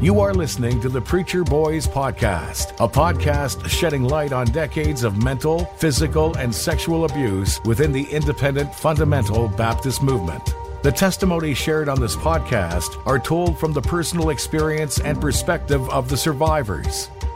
You are listening to the Preacher Boys Podcast, a podcast shedding light on decades of mental, physical, and sexual abuse within the independent fundamental Baptist movement. The testimonies shared on this podcast are told from the personal experience and perspective of the survivors.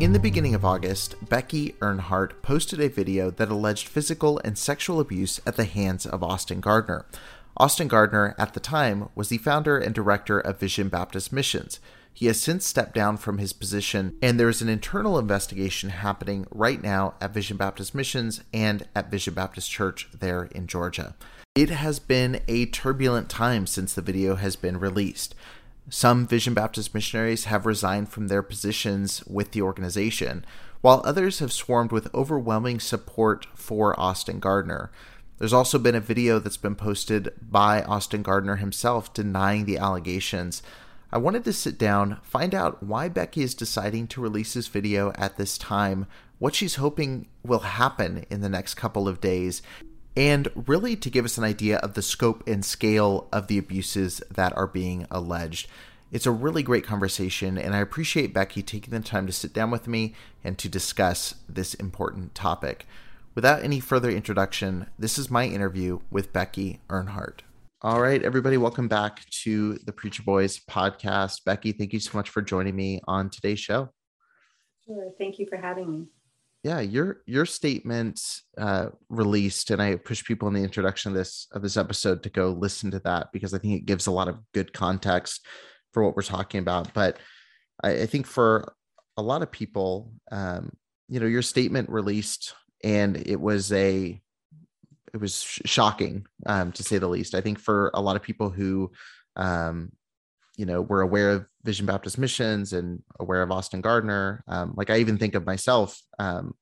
In the beginning of August, Becky Earnhardt posted a video that alleged physical and sexual abuse at the hands of Austin Gardner. Austin Gardner, at the time, was the founder and director of Vision Baptist Missions. He has since stepped down from his position, and there is an internal investigation happening right now at Vision Baptist Missions and at Vision Baptist Church there in Georgia. It has been a turbulent time since the video has been released. Some Vision Baptist missionaries have resigned from their positions with the organization, while others have swarmed with overwhelming support for Austin Gardner. There's also been a video that's been posted by Austin Gardner himself denying the allegations. I wanted to sit down, find out why Becky is deciding to release this video at this time, what she's hoping will happen in the next couple of days, and really to give us an idea of the scope and scale of the abuses that are being alleged. It's a really great conversation, and I appreciate Becky taking the time to sit down with me and to discuss this important topic. Without any further introduction, this is my interview with Becky Earnhardt. All right, everybody, welcome back to the Preacher Boys podcast. Becky, thank you so much for joining me on today's show. Sure. Thank you for having me yeah your your statement uh, released and i push people in the introduction of this of this episode to go listen to that because i think it gives a lot of good context for what we're talking about. But i, I think for a lot of people um, you know your statement released and it was a it was sh- shocking um, to say the least. I think for a lot of people who um, you know were aware of Vision Baptist Missions and aware of Austin Gardner. Um, like I even think of myself, um,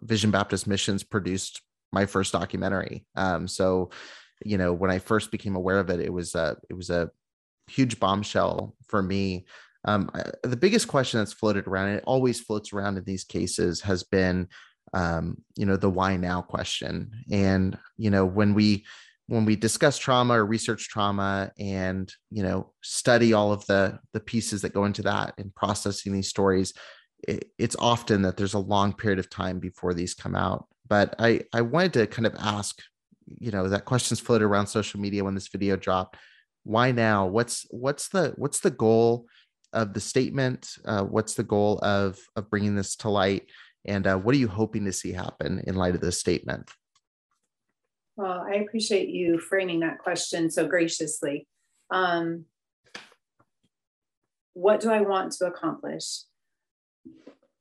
Vision Baptist Missions produced my first documentary. Um, so, you know, when I first became aware of it, it was a it was a huge bombshell for me. Um, I, the biggest question that's floated around, and it always floats around in these cases, has been, um, you know, the why now question. And you know, when we when we discuss trauma or research trauma and you know study all of the the pieces that go into that and processing these stories it, it's often that there's a long period of time before these come out. But i i wanted to kind of ask you know that questions floated around social media when this video dropped. Why now? What's what's the what's the goal of the statement? Uh, what's the goal of of bringing this to light? And uh, what are you hoping to see happen in light of this statement well, I appreciate you framing that question so graciously. Um, what do I want to accomplish?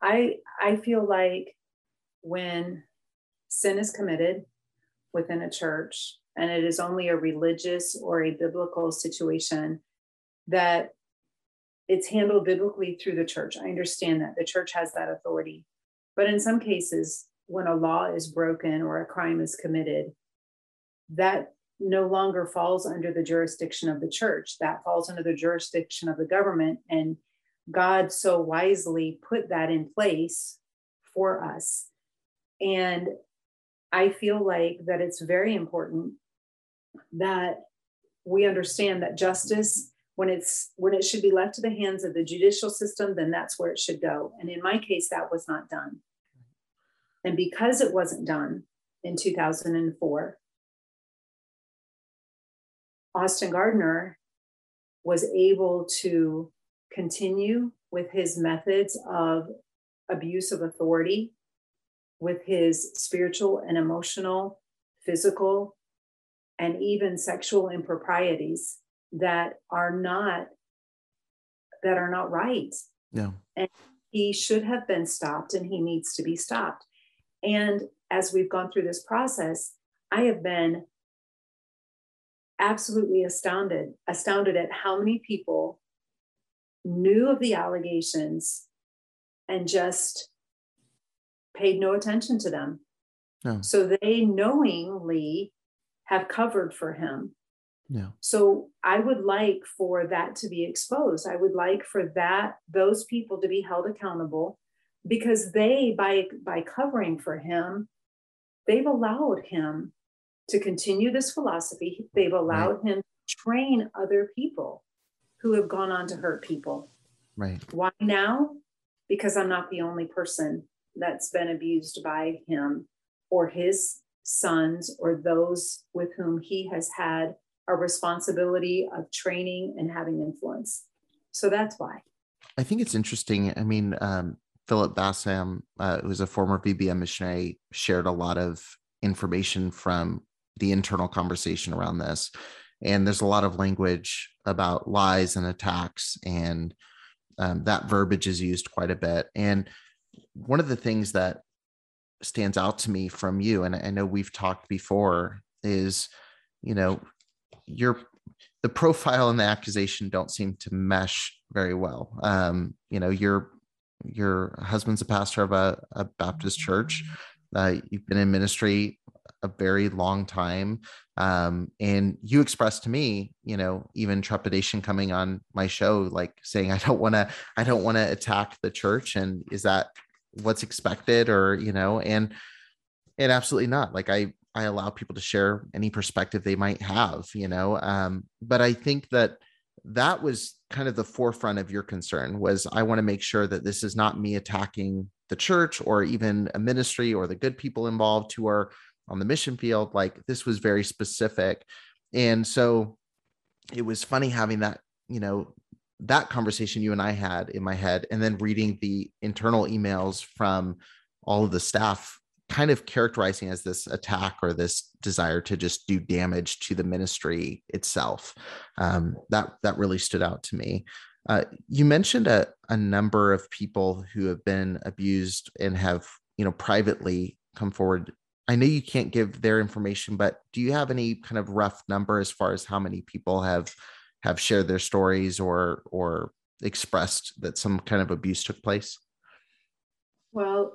I I feel like when sin is committed within a church and it is only a religious or a biblical situation that it's handled biblically through the church. I understand that the church has that authority. But in some cases, when a law is broken or a crime is committed, that no longer falls under the jurisdiction of the church. That falls under the jurisdiction of the government. And God so wisely put that in place for us. And I feel like that it's very important that we understand that justice when it's when it should be left to the hands of the judicial system then that's where it should go. And in my case that was not done. And because it wasn't done in 2004 austin gardner was able to continue with his methods of abuse of authority with his spiritual and emotional physical and even sexual improprieties that are not that are not right. Yeah. And he should have been stopped and he needs to be stopped. And as we've gone through this process, I have been absolutely astounded, astounded at how many people knew of the allegations and just paid no attention to them. No. So they knowingly have covered for him yeah. So I would like for that to be exposed. I would like for that those people to be held accountable because they by by covering for him, they've allowed him to continue this philosophy. They've allowed right. him to train other people who have gone on to hurt people. Right. Why now? Because I'm not the only person that's been abused by him or his sons or those with whom he has had a responsibility of training and having influence. So that's why. I think it's interesting. I mean, um, Philip Bassam, uh, who's a former VBM missionary, shared a lot of information from the internal conversation around this. And there's a lot of language about lies and attacks, and um, that verbiage is used quite a bit. And one of the things that stands out to me from you, and I know we've talked before, is you know your the profile and the accusation don't seem to mesh very well. Um, you know, your your husband's a pastor of a, a Baptist church. Uh, you've been in ministry a very long time. Um, and you expressed to me, you know, even trepidation coming on my show, like saying, I don't want to, I don't want to attack the church. And is that what's expected or, you know, and, and absolutely not. Like I, I allow people to share any perspective they might have, you know. Um, but I think that that was kind of the forefront of your concern was I want to make sure that this is not me attacking the church or even a ministry or the good people involved who are on the mission field. Like this was very specific. And so it was funny having that, you know, that conversation you and I had in my head, and then reading the internal emails from all of the staff kind of characterizing as this attack or this desire to just do damage to the ministry itself. Um, that that really stood out to me. Uh, you mentioned a, a number of people who have been abused and have you know privately come forward. I know you can't give their information, but do you have any kind of rough number as far as how many people have have shared their stories or or expressed that some kind of abuse took place? Well,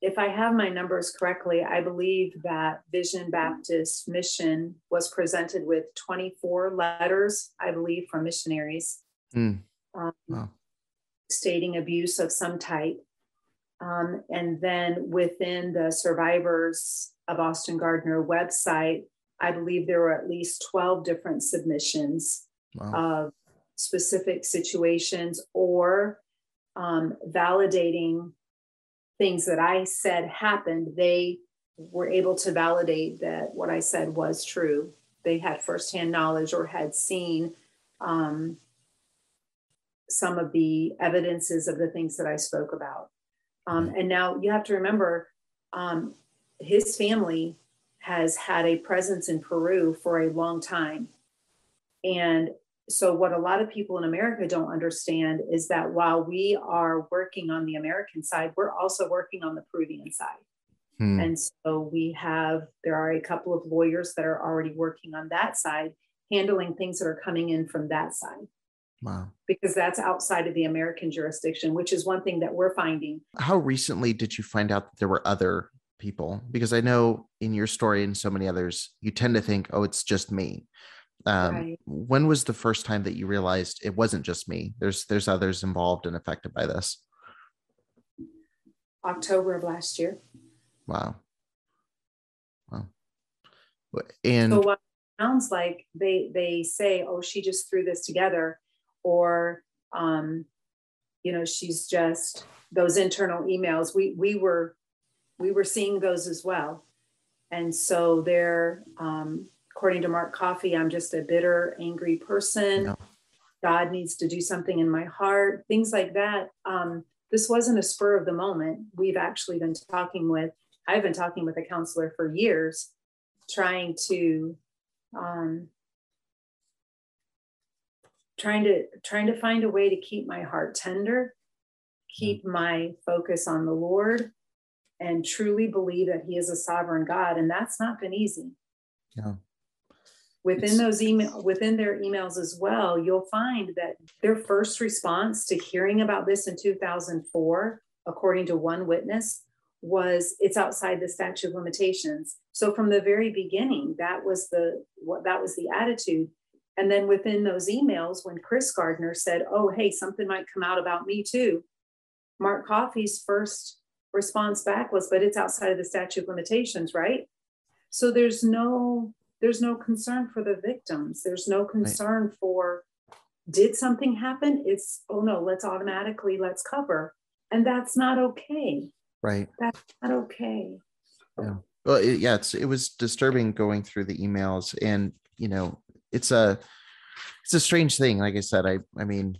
if I have my numbers correctly, I believe that Vision Baptist Mission was presented with 24 letters, I believe, from missionaries mm. um, wow. stating abuse of some type. Um, and then within the survivors of Austin Gardner website, I believe there were at least 12 different submissions wow. of specific situations or um, validating things that I said happened, they were able to validate that what I said was true. They had firsthand knowledge or had seen um, some of the evidences of the things that I spoke about. Um, and now you have to remember, um, his family has had a presence in Peru for a long time. And so what a lot of people in america don't understand is that while we are working on the american side we're also working on the peruvian side hmm. and so we have there are a couple of lawyers that are already working on that side handling things that are coming in from that side wow. Because that's outside of the american jurisdiction which is one thing that we're finding. How recently did you find out that there were other people? Because i know in your story and so many others you tend to think oh it's just me. Um, right. when was the first time that you realized it wasn't just me? There's there's others involved and affected by this. October of last year. Wow. Wow. And so what sounds like they they say oh she just threw this together or um you know she's just those internal emails we we were we were seeing those as well. And so they're um according to mark coffey i'm just a bitter angry person. No. god needs to do something in my heart things like that. Um this wasn't a spur of the moment. We've actually been talking with i've been talking with a counselor for years trying to um, trying to trying to find a way to keep my heart tender keep my focus on the lord and truly believe that he is a sovereign god and that's not been easy yeah within it's... those email within their emails as well you'll find that their first response to hearing about this in 2004 according to one witness was it's outside the statute of limitations. So from the very beginning, that was the what that was the attitude. And then within those emails, when Chris Gardner said, "Oh, hey, something might come out about me too," Mark Coffey's first response back was, "But it's outside of the statute of limitations, right?" So there's no there's no concern for the victims. There's no concern right. for did something happen? It's oh no, let's automatically let's cover. And that's not okay. Right. That's not okay. Yeah. Well, it, yeah, it's it was disturbing going through the emails, and you know, it's a it's a strange thing. Like I said, I I mean,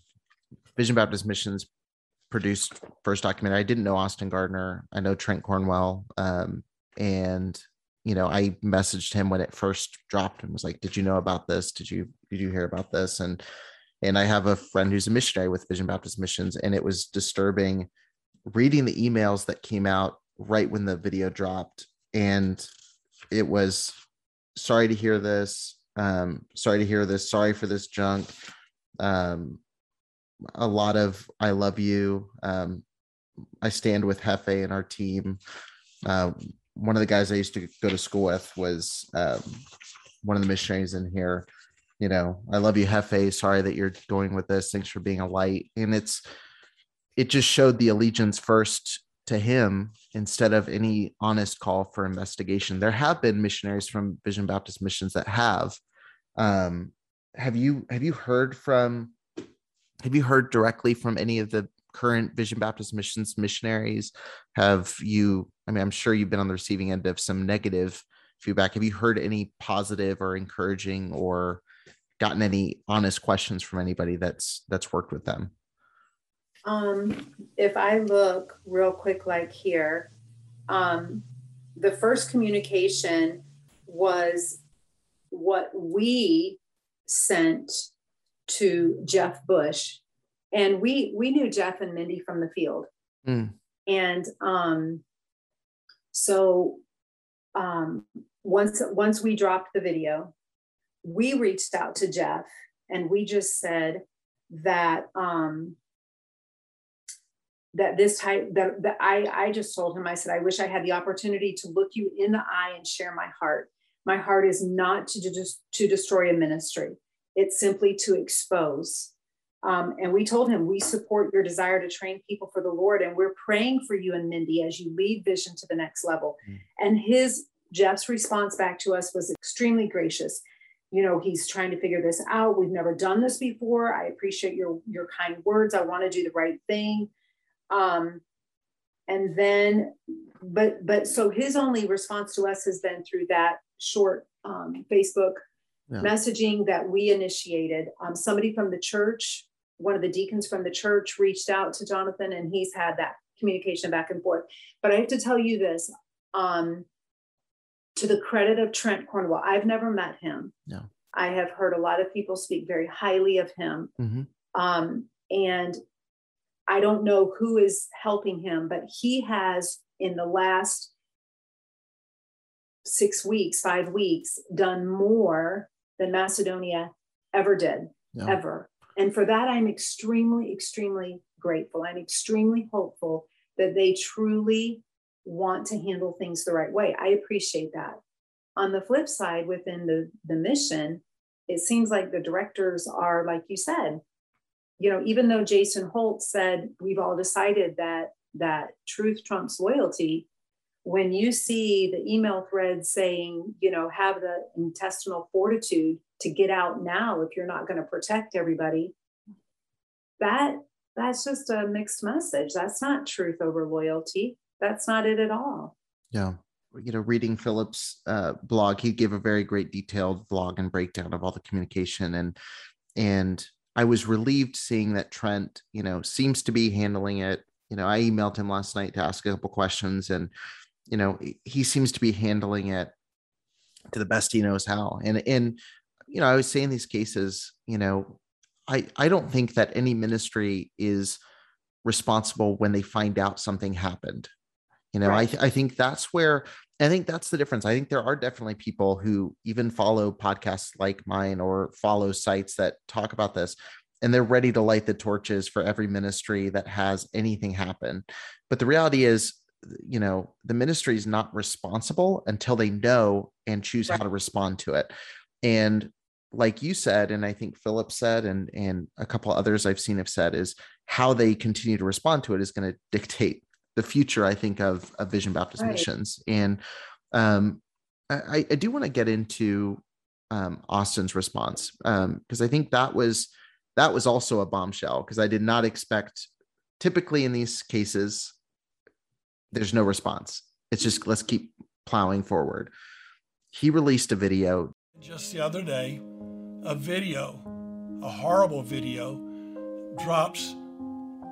Vision Baptist Missions produced first documentary. I didn't know Austin Gardner. I know Trent Cornwell, um, and you know, I messaged him when it first dropped and was like, "Did you know about this? Did you did you hear about this?" And and I have a friend who's a missionary with Vision Baptist Missions, and it was disturbing reading the emails that came out right when the video dropped and it was sorry to hear this um sorry to hear this. Sorry for this junk. Um a lot of i love you. Um i stand with jefe and our team. Uh, one of the guys i used to go to school with was um, one of the missionaries in here. You know i love you jefe. Sorry that you're going with this. Thanks for being a light. And it's it just showed the allegiance first to him instead of any honest call for investigation. There have been missionaries from Vision Baptist Missions that have. Um, have you have you heard from have you heard directly from any of the current Vision Baptist Missions missionaries? Have you? I mean, I'm sure you've been on the receiving end of some negative feedback. Have you heard any positive or encouraging or gotten any honest questions from anybody that's that's worked with them? Um, if I look real quick, like here, um, the first communication was what we sent to Jeff Bush, and we we knew Jeff and Mindy from the field, mm. and um, so um, once once we dropped the video, we reached out to Jeff and we just said that um, that this type that, that I, I just told him i said i wish i had the opportunity to look you in the eye and share my heart my heart is not to just to destroy a ministry. It's simply to expose. Um, and we told him we support your desire to train people for the lord and we're praying for you and mindy as you lead vision to the next level. Mm. and his jeff's response back to us was extremely gracious. You know he's trying to figure this out. We've never done this before. I appreciate your your kind words. I want to do the right thing. Um, and then, but but so his only response to us has been through that short um, Facebook yeah. messaging that we initiated. Um, somebody from the church, one of the deacons from the church, reached out to Jonathan, and he's had that communication back and forth. But I have to tell you this. Um, to the credit of Trent Cornwell, I've never met him. No. I have heard a lot of people speak very highly of him. Mm-hmm. Um, and I don't know who is helping him, but he has in the last six weeks, five weeks, done more than Macedonia ever did, yeah. ever. And for that, I'm extremely, extremely grateful. I'm extremely hopeful that they truly want to handle things the right way. I appreciate that. On the flip side, within the, the mission, it seems like the directors are, like you said, you know, even though Jason Holt said we've all decided that that truth trumps loyalty, when you see the email thread saying, you know, have the intestinal fortitude to get out now if you're not going to protect everybody, that that's just a mixed message. That's not truth over loyalty. That's not it at all. Yeah you know, reading Philip's uh, blog, he gave a very great detailed blog and breakdown of all the communication, and and I was relieved seeing that Trent, you know, seems to be handling it. You know, I emailed him last night to ask a couple questions, and you know, he seems to be handling it to the best he knows how. And and you know, I was saying these cases, you know, I I don't think that any ministry is responsible when they find out something happened you know right. I, th- I think that's where I think that's the difference. I think there are definitely people who even follow podcasts like mine or follow sites that talk about this and they're ready to light the torches for every ministry that has anything happen. But the reality is, you know, the ministry is not responsible until they know and choose right. how to respond to it. And like you said, and I think Philip said, and and a couple others I've seen have said, is how they continue to respond to it is going to dictate the future, I think, of, of Vision Baptist right. missions. And um, I, I do want to get into um, Austin's response because um, I think that was that was also a bombshell because I did not expect. Typically, in these cases, there's no response. It's just let's keep plowing forward. He released a video just the other day. A video, a horrible video, drops,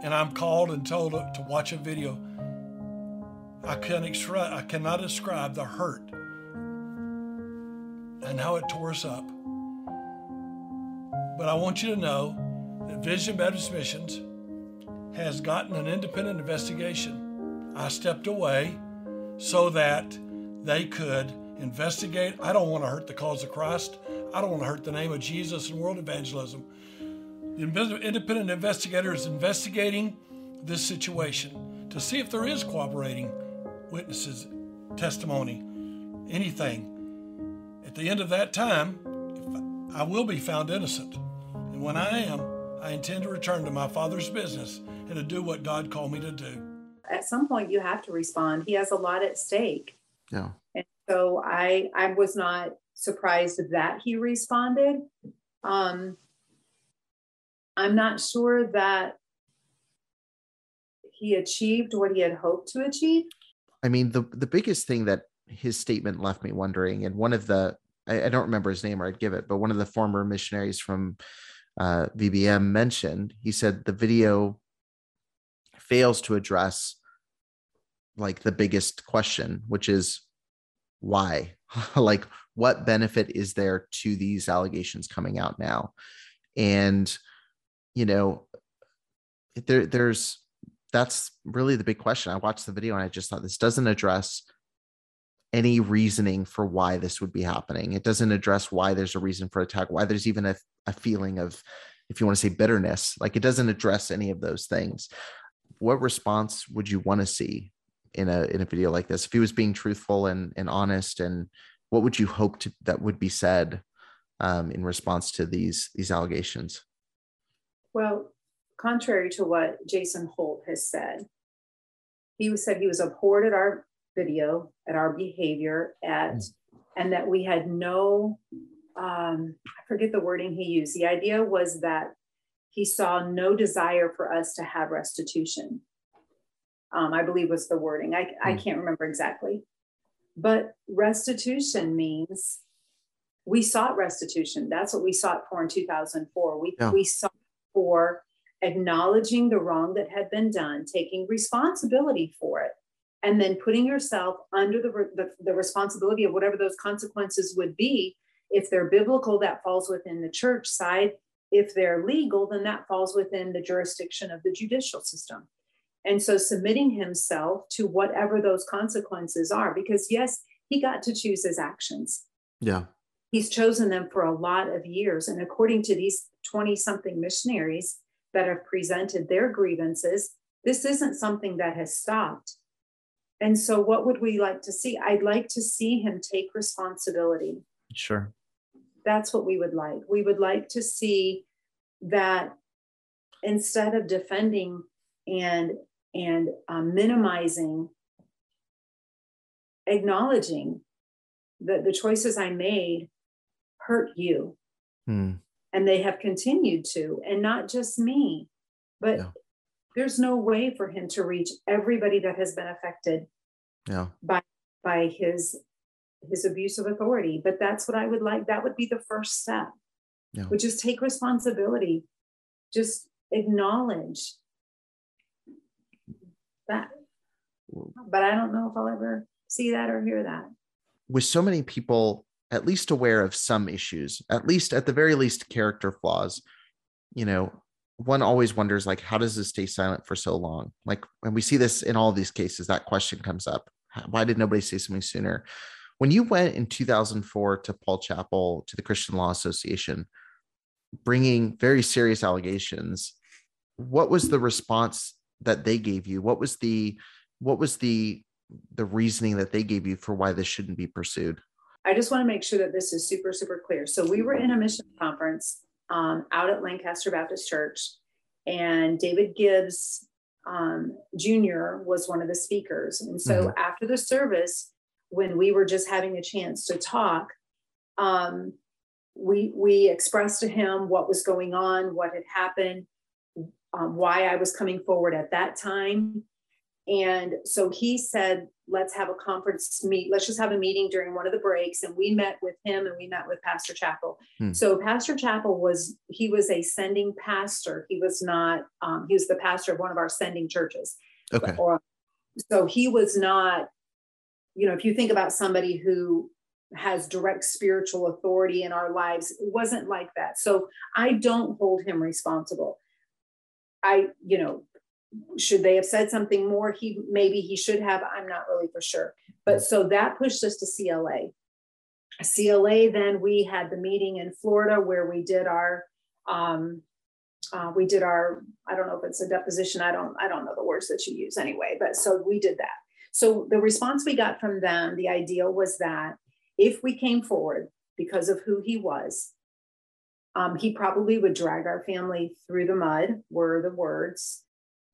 and I'm called and told to watch a video I, can extra- I cannot describe the hurt and how it tore us up. But I want you to know that Vision Baptist Missions has gotten an independent investigation. I stepped away so that they could investigate. I don't want to hurt the cause of Christ. I don't want to hurt the name of Jesus and world evangelism. The independent investigator is investigating this situation to see if there is cooperating witnesses, testimony, anything. At the end of that time, I will be found innocent. And when I am, I intend to return to my father's business and to do what God called me to do. At some point, you have to respond. He has a lot at stake. Yeah. And so I, I was not surprised that he responded. Um, I'm not sure that he achieved what he had hoped to achieve. I mean, the the biggest thing that his statement left me wondering, and one of the I, I don't remember his name or I'd give it, but one of the former missionaries from uh, VBM mentioned, he said the video fails to address like the biggest question, which is why? like, what benefit is there to these allegations coming out now? And you know, there there's that's really the big question. I watched the video and I just thought this doesn't address any reasoning for why this would be happening. It doesn't address why there's a reason for attack, why there's even a, a feeling of, if you want to say bitterness, like it doesn't address any of those things. What response would you want to see in a in a video like this? If he was being truthful and and honest, and what would you hope to that would be said um, in response to these these allegations? Well, contrary to what Jason Holt has said. He said he was abhorred at our video, at our behavior, at and that we had no um, I forget the wording he used. The idea was that he saw no desire for us to have restitution. Um, I believe was the wording. I, I hmm. can't remember exactly. But restitution means we sought restitution. That's what we sought for in 2004. We, yeah. we sought for acknowledging the wrong that had been done, taking responsibility for it, and then putting yourself under the, the, the, responsibility of whatever those consequences would be. If they're biblical, that falls within the church side. If they're legal, then that falls within the jurisdiction of the judicial system. And so submitting himself to whatever those consequences are, because yes, he got to choose his actions. Yeah. He's chosen them for a lot of years. And according to these 20 something missionaries, that have presented their grievances. This isn't something that has stopped. And so, what would we like to see? I'd like to see him take responsibility. Sure. that's what we would like. We would like to see that instead of defending and and um, minimizing, acknowledging that the choices I made hurt you. Hmm. And they have continued to, and not just me, but yeah. there's no way for him to reach everybody that has been affected yeah. by by his his abuse of authority. But that's what I would like. That would be the first step, yeah. which is take responsibility. Just acknowledge that. But I don't know if I'll ever see that or hear that. With so many people at least aware of some issues, at least at the very least character flaws, you know, one always wonders like how does this stay silent for so long? Like and we see this in all these cases, that question comes up. Why did nobody say something sooner? When you went in 2004 to Paul Chappell to the Christian Law Association, bringing very serious allegations, what was the response that they gave you? What was the what was the the reasoning that they gave you for why this shouldn't be pursued? I just want to make sure that this is super, super clear. So we were in a mission conference um, out at Lancaster Baptist Church, and David Gibbs um, Jr. was one of the speakers. And so mm-hmm. after the service, when we were just having a chance to talk, um, we we expressed to him what was going on, what had happened, um, why I was coming forward at that time. And so he said, let's have a conference meet. Let's just have a meeting during one of the breaks. And we met with him and we met with Pastor Chappell. Hmm. So Pastor Chappell was, he was a sending pastor. He was not, um, he was the pastor of one of our sending churches. Okay. Or, so he was not, you know, if you think about somebody who has direct spiritual authority in our lives, it wasn't like that. So I don't hold him responsible. I, you know, should they have said something more? He maybe he should have. I'm not really for sure. But so that pushed us to CLA. CLA, then we had the meeting in Florida where we did our um, uh, we did our I don't know if it's a deposition. I don't I don't know the words that you use anyway. But so we did that. So the response we got from them, the ideal was that if we came forward because of who he was, um, he probably would drag our family through the mud, were the words,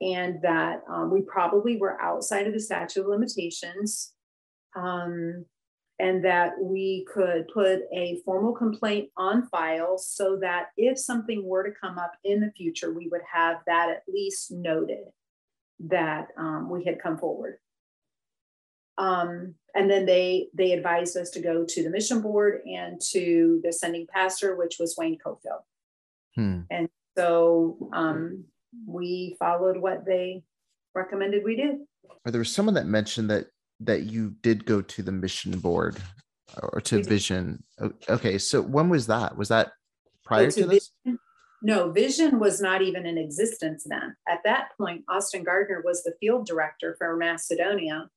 and that um, we probably were outside of the statute of limitations, um, and that we could put a formal complaint on file so that if something were to come up in the future, we would have that at least noted that um, we had come forward. Um, and then they they advised us to go to the mission board and to the sending pastor, which was Wayne Cofield. Hmm. And so um, we followed what they recommended we do. There was someone that mentioned that that you did go to the mission board or to Vision. Okay, so when was that? Was that prior to, to this? Vision? No, Vision was not even in existence then. At that point, Austin Gardner was the field director for Macedonia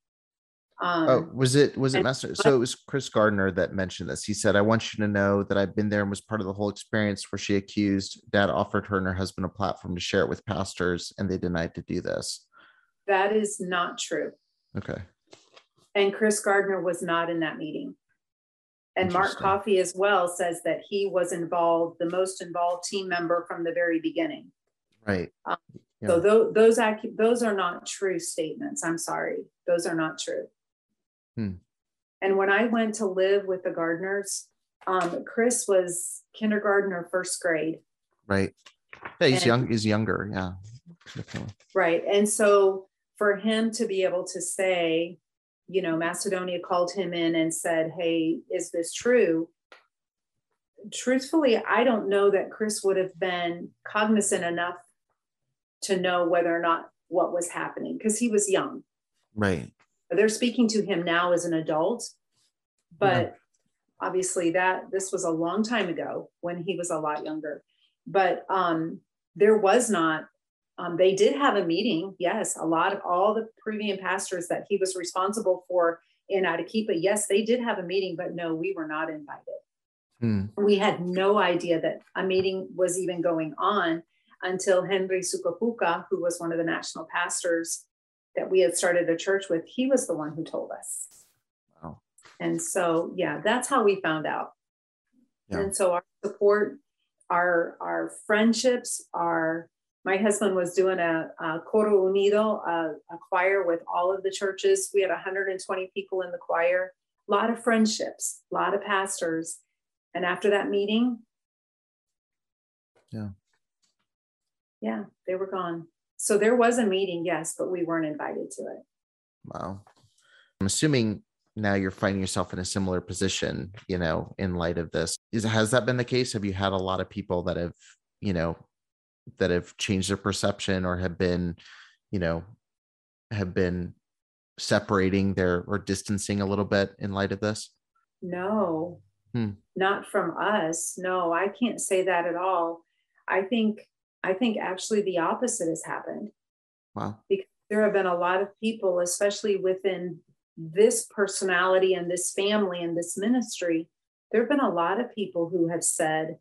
um, oh, was it was it Master? So it was Chris Gardner that mentioned this. He said, "I want you to know that I've been there and was part of the whole experience where she accused Dad offered her and her husband a platform to share it with pastors, and they denied to do this." That is not true. Okay. And Chris Gardner was not in that meeting. And Mark Coffey as well says that he was involved, the most involved team member from the very beginning. Right. Um, yeah. So those those those are not true statements. I'm sorry, those are not true. Hmm. And when I went to live with the Gardners, um, Chris was kindergarten or first grade. Right. Yeah, he's and, young. He's younger. Yeah. Definitely. Right. And so for him to be able to say, you know, Macedonia called him in and said, Hey, is this true? Truthfully, I don't know that Chris would have been cognizant enough to know whether or not what was happening because he was young. Right they're speaking to him now as an adult but yeah. obviously that this was a long time ago when he was a lot younger but um there was not um, they did have a meeting yes a lot of all the Peruvian pastors that he was responsible for in Arequipa yes they did have a meeting but no we were not invited hmm. we had no idea that a meeting was even going on until Henry Sukapuka, who was one of the national pastors that we had started a church with, he was the one who told us. Wow. And so, yeah, that's how we found out. Yeah. And so our support, our our friendships, our my husband was doing a, a coro unido, a, a, choir with all of the churches. We had 120 people in the choir, a lot of friendships, a lot of pastors. And after that meeting, yeah, yeah, they were gone. So there was a meeting, yes, but we weren't invited to it. Wow. I'm assuming now you're finding yourself in a similar position, you know, in light of this. Is has that been the case? Have you had a lot of people that have, you know, that have changed their perception or have been, you know, have been separating their or distancing a little bit in light of this? No, hmm. not from us. No, I can't say that at all. I think I think actually the opposite has happened. Wow. Because there have been a lot of people, especially within this personality and this family and this ministry, there have been a lot of people who have said,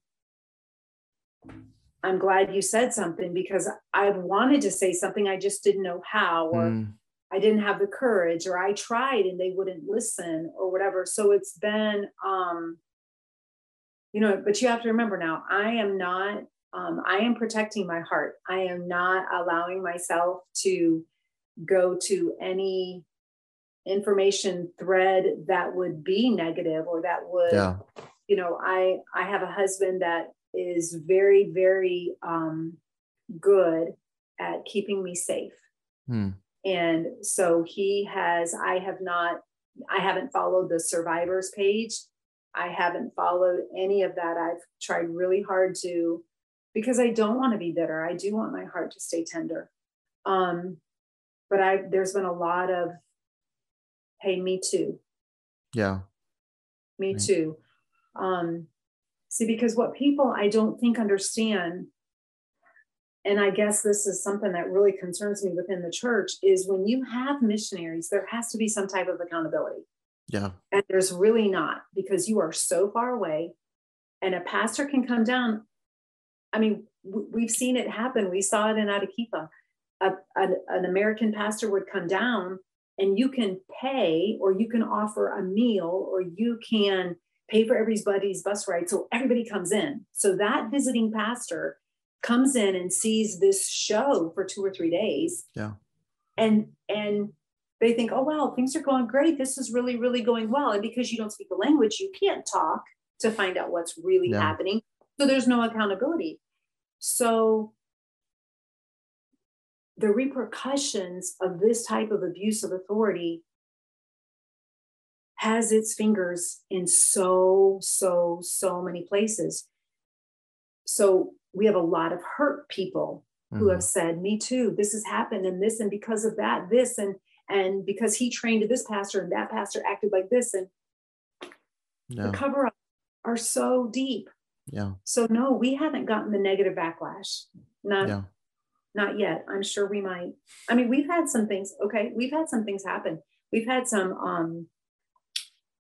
I'm glad you said something because I wanted to say something, I just didn't know how, or mm. I didn't have the courage, or I tried and they wouldn't listen, or whatever. So it's been, um, you know, but you have to remember now, I am not, um, I am protecting my heart. I am not allowing myself to go to any information thread that would be negative or that would yeah. you know i i have a husband that is very very um good at keeping me safe hmm. and so he has i have not i haven't followed the survivors page i haven't followed any of that i've tried really hard to because i don't want to be bitter. I do want my heart to stay tender. Um but i there's been a lot of hey me too. Yeah. Me right. too. Um see because what people i don't think understand and i guess this is something that really concerns me within the church is when you have missionaries there has to be some type of accountability. Yeah. And there's really not because you are so far away and a pastor can come down i mean we've seen it happen. We saw it in Arequipa. A, a, an American pastor would come down and you can pay or you can offer a meal or you can pay for everybody's bus ride. So everybody comes in. So that visiting pastor comes in and sees this show for two or three days. Yeah. And and they think oh wow things are going great. This is really really going well. And because you don't speak the language you can't talk to find out what's really yeah. happening so there's no accountability so the repercussions of this type of abuse of authority has its fingers in so, so, so many places. So we have a lot of hurt people who mm-hmm. have said, Me too, this has happened, and this, and because of that, this, and and because he trained this pastor and that pastor acted like this, and the cover up are so deep. Yeah. So no, we haven't gotten the negative backlash. Not yeah. Not yet. I'm sure we might. I mean, we've had some things. Okay, we've had some things happen. We've had some. um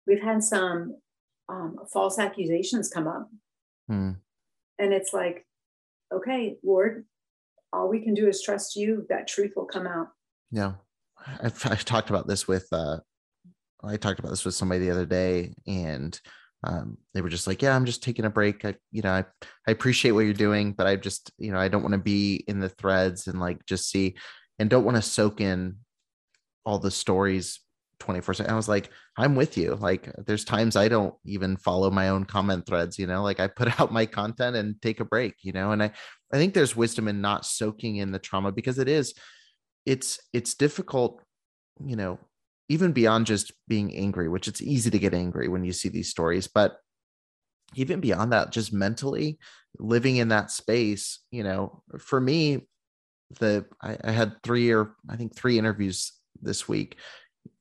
We've had some um, false accusations come up, hmm. and it's like, okay, Lord, all we can do is trust you. That truth will come out. Yeah, I've, I've talked about this with. uh I talked about this with somebody the other day, and um, they were just like, yeah, I'm just taking a break. I, you know, I, I appreciate what you're doing, but I just, you know, I don't want to be in the threads and like just see and don't want to soak in all the stories 24 7. I was like, I'm with you. Like there's times I don't even follow my own comment threads, you know, like I put out my content and take a break, you know, and I, I think there's wisdom in not soaking in the trauma because it is, it's, it's difficult, you know, even beyond just being angry, which it's easy to get angry when you see these stories, but even beyond that, just mentally living in that space, you know, for me, the I, I had three or I think three interviews this week.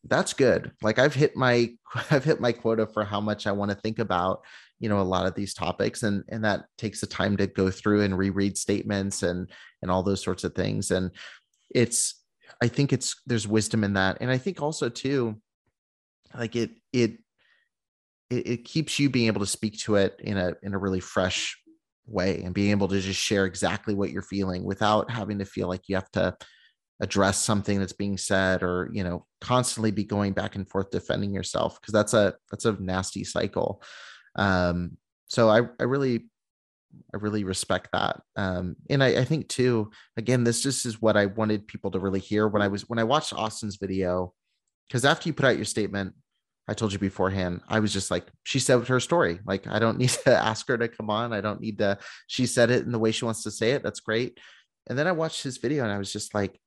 That's good. Like I've hit my I've hit my quota for how much I want to think about, you know, a lot of these topics, and and that takes the time to go through and reread statements and and all those sorts of things. And it's I think it's there's wisdom in that, and I think also too, like it it it, it keeps you being able to speak to it in a in a really fresh way and being able to just share exactly what you're feeling without having to feel like you have to address something that's being said or you know constantly be going back and forth defending yourself because that's a that's a nasty cycle. Um so I, I really I really respect that. Um, and I, I think too, again, this just is what I wanted people to really hear when I was when I watched Austin's video, because after you put out your statement, I told you beforehand, I was just like, she said her story. Like, I don't need to ask her to come on. I don't need to, she said it in the way she wants to say it. That's great. And then I watched his video and I was just like,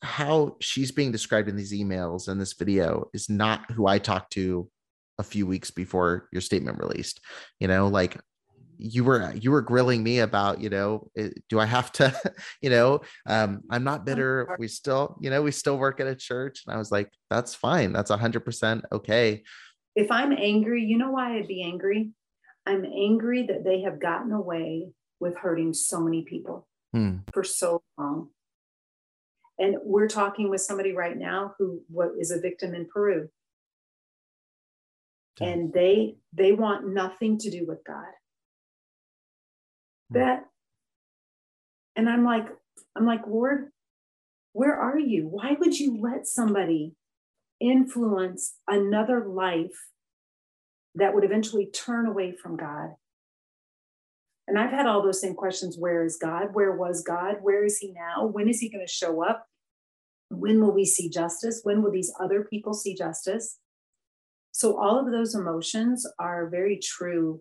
how she's being described in these emails and this video is not who I talked to a few weeks before your statement released. You know, like you were you were grilling me about you know eh, do i have to you know um i'm not bitter we still you know we still work at a church and i was like that's fine that's 100% okay. If i'm angry you know why i'd be angry? I'm angry that they have gotten away with hurting so many people hmm. for so long. And we're talking with somebody right now who what is a victim in peru. And they they want nothing to do with god that and i'm like i'm like lord where are you? Why would you let somebody influence another life that would eventually turn away from god? And i've had all those same questions. Where is god? Where was god? Where is he now? When is he going to show up? When will we see justice? When will these other people see justice? So all of those emotions are very true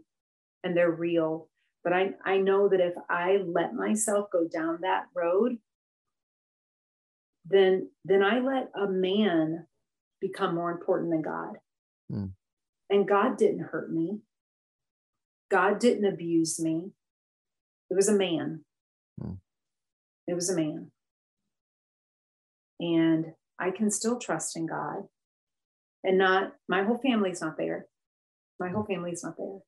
and they're real but I, I know that if I let myself go down that road, then then I let a man become more important than God. Mm. And God didn't hurt me. God didn't abuse me. It was a man. Mm. It was a man. And I can still trust in God. And not my whole family's not there. My whole family's not there.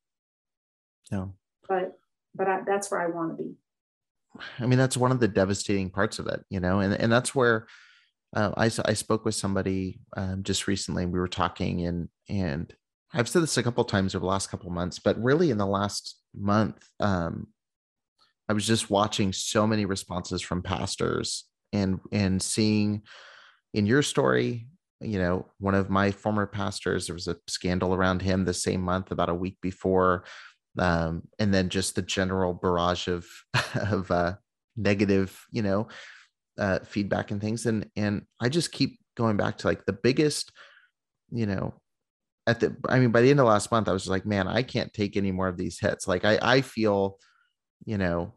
No. But but I, that's where I want to be. I mean, that's one of the devastating parts of it, you know, and, and that's where uh, I, I spoke with somebody um, just recently. We were talking and, and I've said this a couple times over the last couple months, but really in the last month, um, I was just watching so many responses from pastors and, and seeing in your story, you know, one of my former pastors, there was a scandal around him the same month, about a week before um, and then just the general barrage of of uh, negative, you know, uh, feedback and things. And and I just keep going back to like the biggest, you know, at the I mean, by the end of last month, I was like, man, I can't take any more of these hits. Like I I feel, you know,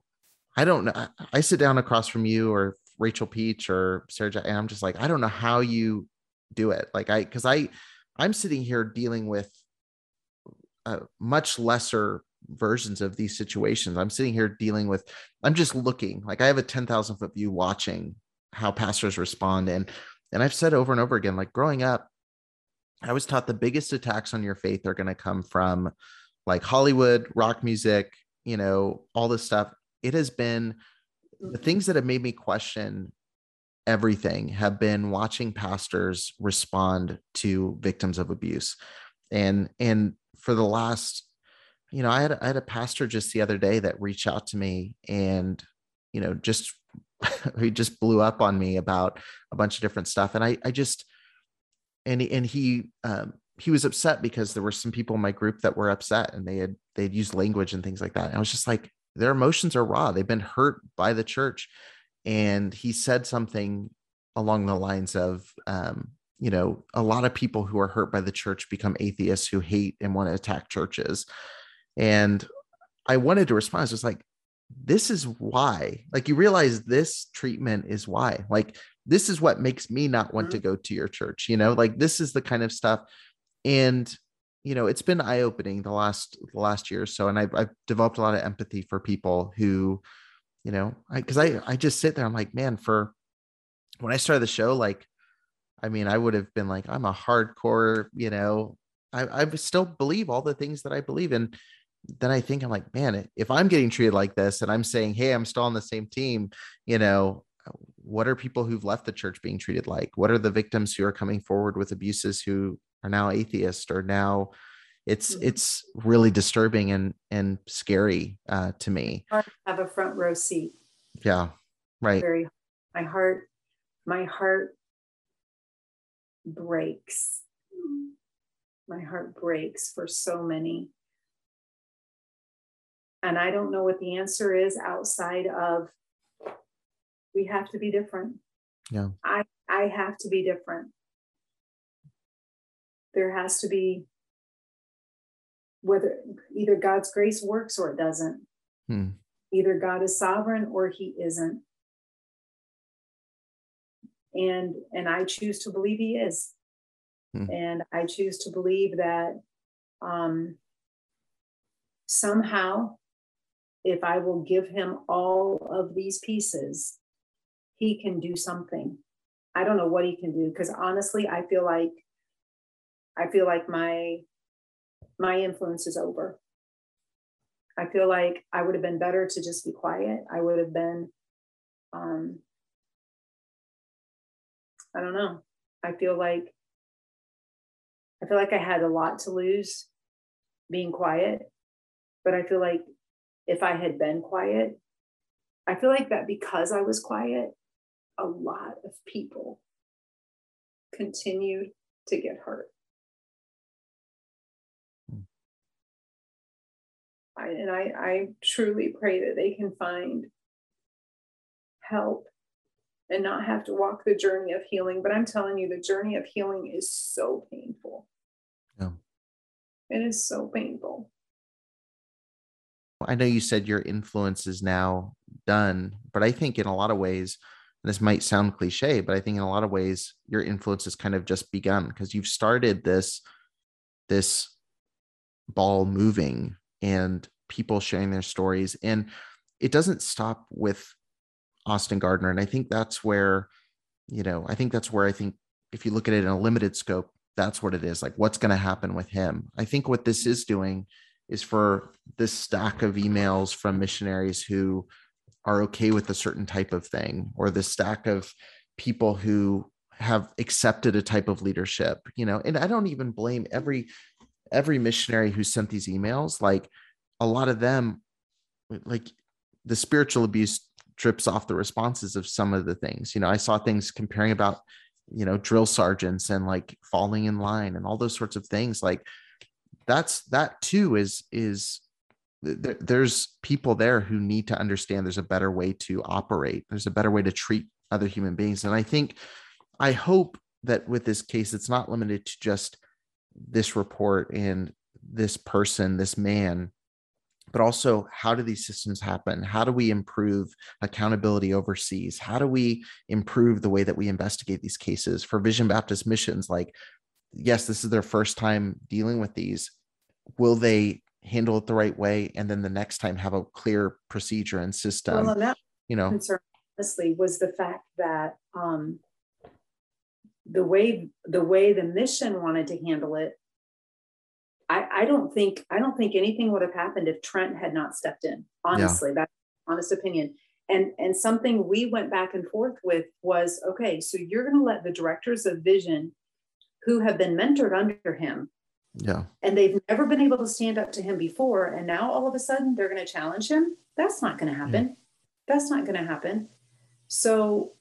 I don't know. I, I sit down across from you or Rachel Peach or Sarah, and I'm just like, I don't know how you do it. Like I, because I, I'm sitting here dealing with uh, much lesser versions of these situations. I'm sitting here dealing with, I'm just looking like I have a 10,000 foot view watching how pastors respond. And, and I've said over and over again, like growing up, I was taught the biggest attacks on your faith are going to come from like Hollywood, rock music, you know, all this stuff. It has been the things that have made me question everything have been watching pastors respond to victims of abuse and and for the last you know I had I had a pastor just the other day that reached out to me and you know just he just blew up on me about a bunch of different stuff and I I just and and he um, he was upset because there were some people in my group that were upset and they had they'd used language and things like that. And I was just like, their emotions are raw. They've been hurt by the church. And he said something along the lines of, um, you know, a lot of people who are hurt by the church become atheists who hate and want to attack churches. And I wanted to respond. I was just like, this is why. Like, you realize this treatment is why. Like, this is what makes me not want mm-hmm. to go to your church. You know, like this is the kind of stuff. And you know, it's been eye opening the last the last year or so, and I've, I've developed a lot of empathy for people who, you know, because I, I I just sit there. I'm like, man, for when I started the show, like I mean, I would have been like, I'm a hardcore, you know, I, I still believe all the things that I believe in. Then I think I'm like, man, if I'm getting treated like this and I'm saying, hey, I'm still on the same team, you know, what are people who've left the church being treated like? What are the victims who are coming forward with abuses who are now atheist or now it's mm-hmm. it's really disturbing and and scary uh, to me. I have a front row seat. Yeah, right. Very, my heart, my heart breaks. My heart breaks for so many And I don't know what the answer is outside of we have to be different. Yeah. I I have to be different. There has to be whether either God's grace works or it doesn't. Hmm. Either God is sovereign or he isn't. And and I choose to believe he is. Hmm. And I choose to believe that um, somehow, if I will give him all of these pieces, he can do something. I don't know what he can do because honestly, I feel like I feel like my my influence is over. I feel like I would have been better to just be quiet. I would have been um I don't know. I feel like I feel like I had a lot to lose being quiet, but I feel like if I had been quiet, I feel like that because I was quiet, a lot of people continued to get hurt. I, and I, I truly pray that they can find help and not have to walk the journey of healing. But I'm telling you, the journey of healing is so painful. Yeah. It is so painful. I know you said your influence is now done, but I think in a lot of ways, this might sound cliche, but I think in a lot of ways your influence has kind of just begun because you've started this this ball moving and people sharing their stories and it doesn't stop with Austin Gardner and I think that's where you know I think that's where I think if you look at it in a limited scope that's what it is like what's going to happen with him? I think what this is doing is for this stack of emails from missionaries who are okay with a certain type of thing or the stack of people who have accepted a type of leadership you know? And i don't even blame every every missionary who sent these emails like a lot of them like the spiritual abuse drips off the responses of some of the things. You know i saw things comparing about you know drill sergeants and like falling in line and all those sorts of things like that's that too is is there, there's people there who need to understand there's a better way to operate. There's a better way to treat other human beings. And i think i hope that with this case it's not limited to just this report and this person this man but also how do these systems happen? How do we improve accountability overseas? How do we improve the way that we investigate these cases? For vision baptist missions like yes this is their first time dealing with these. Will they handle it the right way? And then the next time have a clear procedure and system well, that you know? concern honestly was the fact that um the way the way the mission wanted to handle it i i don't think i don't think anything would have happened if trent had not stepped in honestly yeah. that's honest opinion and and something we went back and forth with was okay so you're going to let the directors of vision who have been mentored under him yeah. And they've never been able to stand up to him before. And now all of a sudden they're going to challenge him. That's not going to happen. Yeah. That's not going to happen. So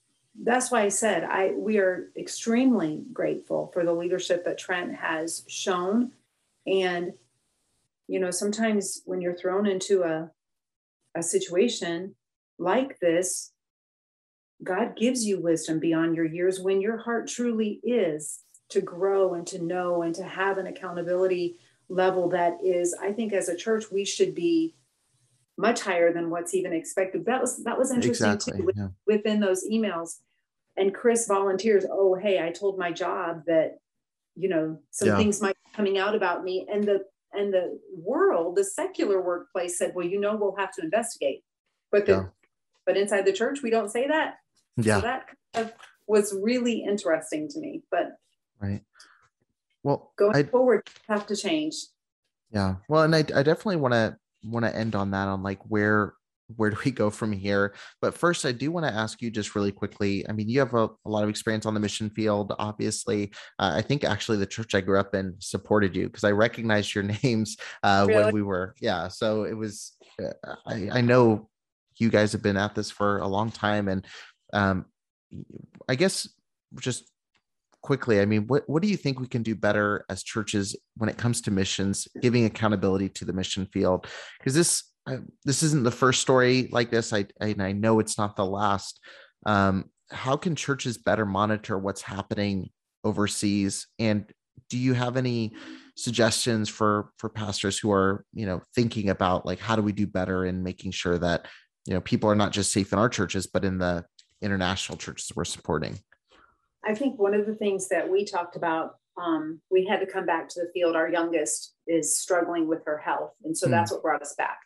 that's why I said I we are extremely grateful for the leadership that Trent has shown. And you know, sometimes when you're thrown into a a situation like this, God gives you wisdom beyond your years when your heart truly is to grow and to know and to have an accountability level that is i think as a church we should be much higher than what's even expected that was that was interesting exactly, too yeah. within those emails and chris volunteers oh hey i told my job that you know some yeah. things might coming out about me and the and the world the secular workplace said well you know we'll have to investigate but the yeah. but inside the church we don't say that yeah so that kind of was really interesting to me but Right. Well, going I, forward, have to change. Yeah. Well, and I, I definitely want to want to end on that on like where where do we go from here? But first, I do want to ask you just really quickly. I mean, you have a, a lot of experience on the mission field. Obviously, uh, I think actually the church I grew up in supported you because I recognized your names uh, really? when we were. Yeah, so it was. Uh, I, I know you guys have been at this for a long time, and um, I guess just quickly, I mean, what, what do you think we can do better as churches when it comes to missions, giving accountability to the mission field? Because this I, this isn't the first story like this. I and I know it's not the last. Um, how can churches better monitor what's happening overseas? And do you have any suggestions for for pastors who are you know thinking about like how do we do better in making sure that you know people are not just safe in our churches but in the international churches we're supporting? I think one of the things that we talked about um, we had to come back to the field. Our youngest is struggling with her health. And so mm. that's what brought us back.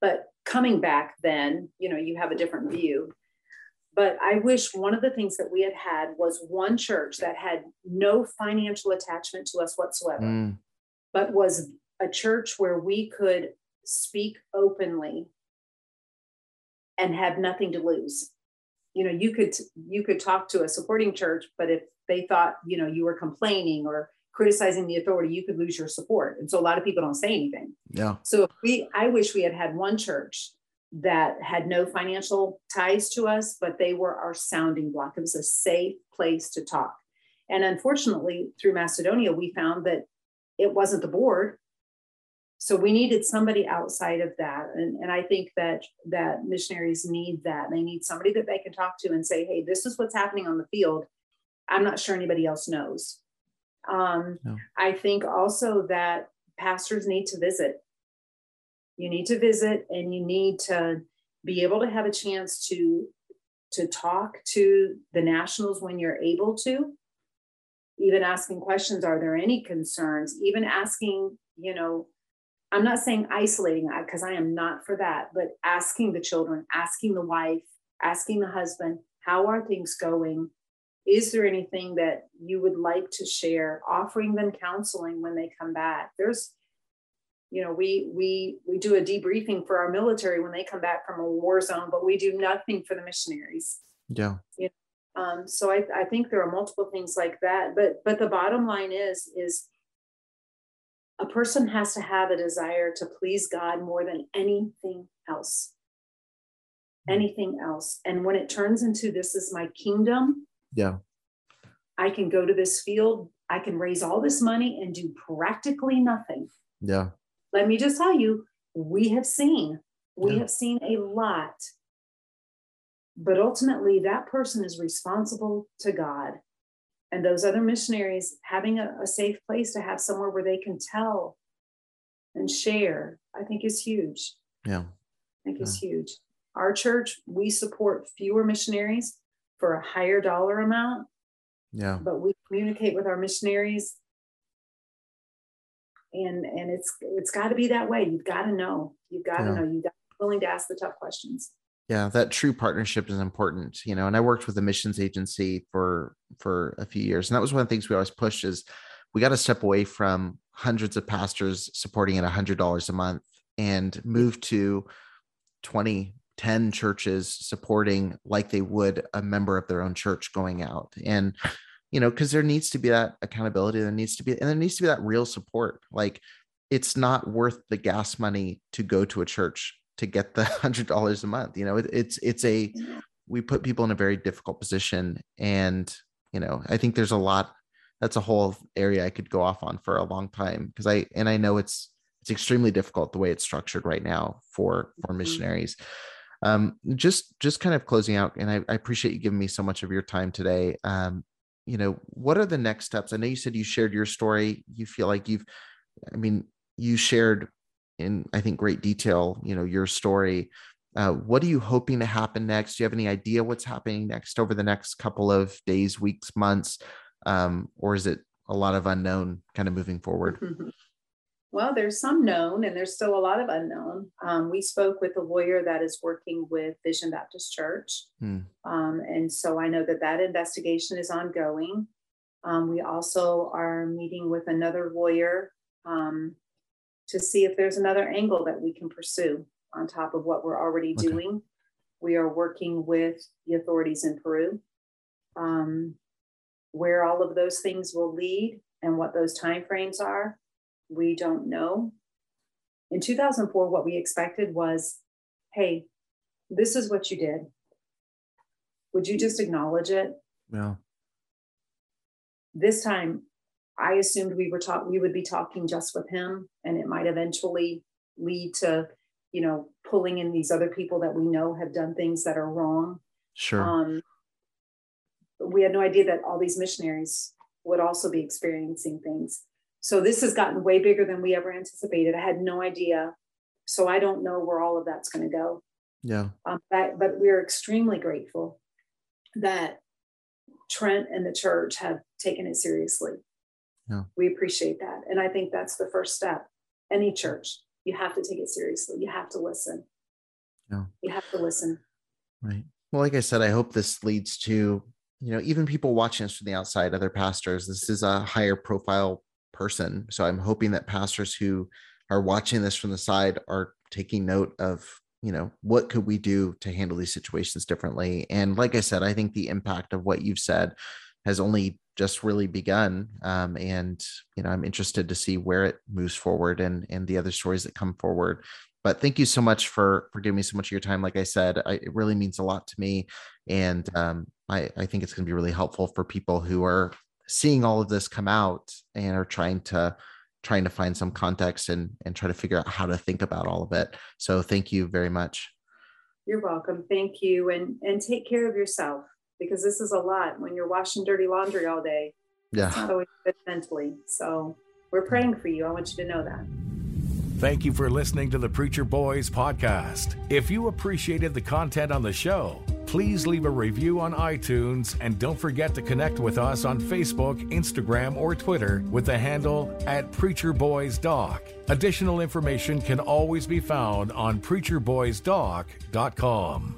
But coming back, then, you know, you have a different view. But I wish one of the things that we had had was one church that had no financial attachment to us whatsoever, mm. but was a church where we could speak openly and have nothing to lose you know you could you could talk to a supporting church but if they thought you know you were complaining or criticizing the authority you could lose your support. And so a lot of people don't say anything. Yeah. So if we i wish we had had one church that had no financial ties to us but they were our sounding block. It was a safe place to talk. And unfortunately through macedonia we found that it wasn't the board. So we needed somebody outside of that. And, and i think that that missionaries need that. They need somebody that they can talk to and say hey this is what's happening on the field. I'm not sure anybody else knows. Um, no. I think also that pastors need to visit. You need to visit and you need to be able to have a chance to to talk to the nationals when you're able to even asking questions are there any concerns even asking you know i'm not saying isolating because i am not for that but asking the children asking the wife asking the husband how are things going is there anything that you would like to share offering them counseling when they come back there's you know we we we do a debriefing for our military when they come back from a war zone but we do nothing for the missionaries yeah you know? um, so I, I think there are multiple things like that but but the bottom line is is a person has to have a desire to please god more than anything else hmm. anything else and when it turns into this is my kingdom yeah. I can go to this field, I can raise all this money and do practically nothing. Yeah. Let me just tell you, we have seen, we yeah. have seen a lot. But ultimately, that person is responsible to God. And those other missionaries having a, a safe place to have somewhere where they can tell and share, I think is huge. Yeah. I think yeah. is huge. Our church, we support fewer missionaries for a higher dollar amount. Yeah. But we communicate with our missionaries and and it's it's got to be that way. You've got to know. You've got to yeah. know. You've got to be willing to ask the tough questions. Yeah, that true partnership is important, you know. And I worked with a missions agency for for a few years, and that was one of the things we always push is we got to step away from hundreds of pastors supporting at a hundred dollars a month and move to 20 10 churches supporting like they would a member of their own church going out. And you know because there needs to be that accountability there needs to be and there needs to be that real support. Like it's not worth the gas money to go to a church to get the hundred dollars a month you know? It, it's it's a we put people in a very difficult position and you know i think there's a lot that's a whole area i could go off on for a long time because i and i know it's it's extremely difficult the way it's structured right now for for mm-hmm. missionaries um, just just kind of closing out and I, I, appreciate you giving me so much of your time today. Um, you know what are the next steps? I know you said you shared your story. You feel like you've i mean you shared in i think great detail you know your story. Uh, what are you hoping to happen next? Do you have any idea what's happening next over the next couple of days weeks months? Um, or is it a lot of unknown kind of moving forward Well, there's some known, and there's still a lot of unknown. Um, we spoke with a lawyer that is working with Vision Baptist Church. Hmm. Um, and so I know that that investigation is ongoing. Um, we also are meeting with another lawyer um, to see if there's another angle that we can pursue on top of what we're already okay. doing. We are working with the authorities in Peru. Um, where all of those things will lead and what those timeframes are we don't know. In 2004, what we expected was hey, this is what you did. Would you just acknowledge it? Yeah. This time, I assumed we were taught we would be talking just with him, and it might eventually lead to you know, pulling in these other people that we know have done things that are wrong. Sure. Um, we had no idea that all these missionaries would also be experiencing things. So this has gotten way bigger than we ever anticipated. I had no idea. So I don't know where all of that's going to go. Yeah. Um, but, but we're extremely grateful that Trent and the church have taken it seriously. Yeah. We appreciate that. And I think that's the first step. Any church, you have to take it seriously. You have to listen. Yeah. You have to listen. Right. Well, like I said, I hope this leads to, you know, even people watching us from the outside, other pastors. This is a higher profile person. So I'm hoping that pastors who are watching this from the side are taking note of, you know, what could we do to handle these situations differently? And like I said, I think the impact of what you've said has only just really begun. Um, and you know, I'm interested to see where it moves forward and and the other stories that come forward. But thank you so much for for giving me so much of your time. Like I said, I, it really means a lot to me, and um, I I think it's going to be really helpful for people who are seeing all of this come out and are trying to trying to find some context and and try to figure out how to think about all of it. So thank you very much. You're welcome. Thank you, and and take care of yourself because this is a lot when you're washing dirty laundry all day. Yeah. It's not always good mentally. So we're praying for you. I want you to know that. Thank you for listening to the Preacher Boys podcast. If you appreciated the content on the show, please leave a review on iTunes and don't forget to connect with us on Facebook, Instagram, or Twitter with the handle at Preacher Boys Doc. Additional information can always be found on preacherboysdoc.com.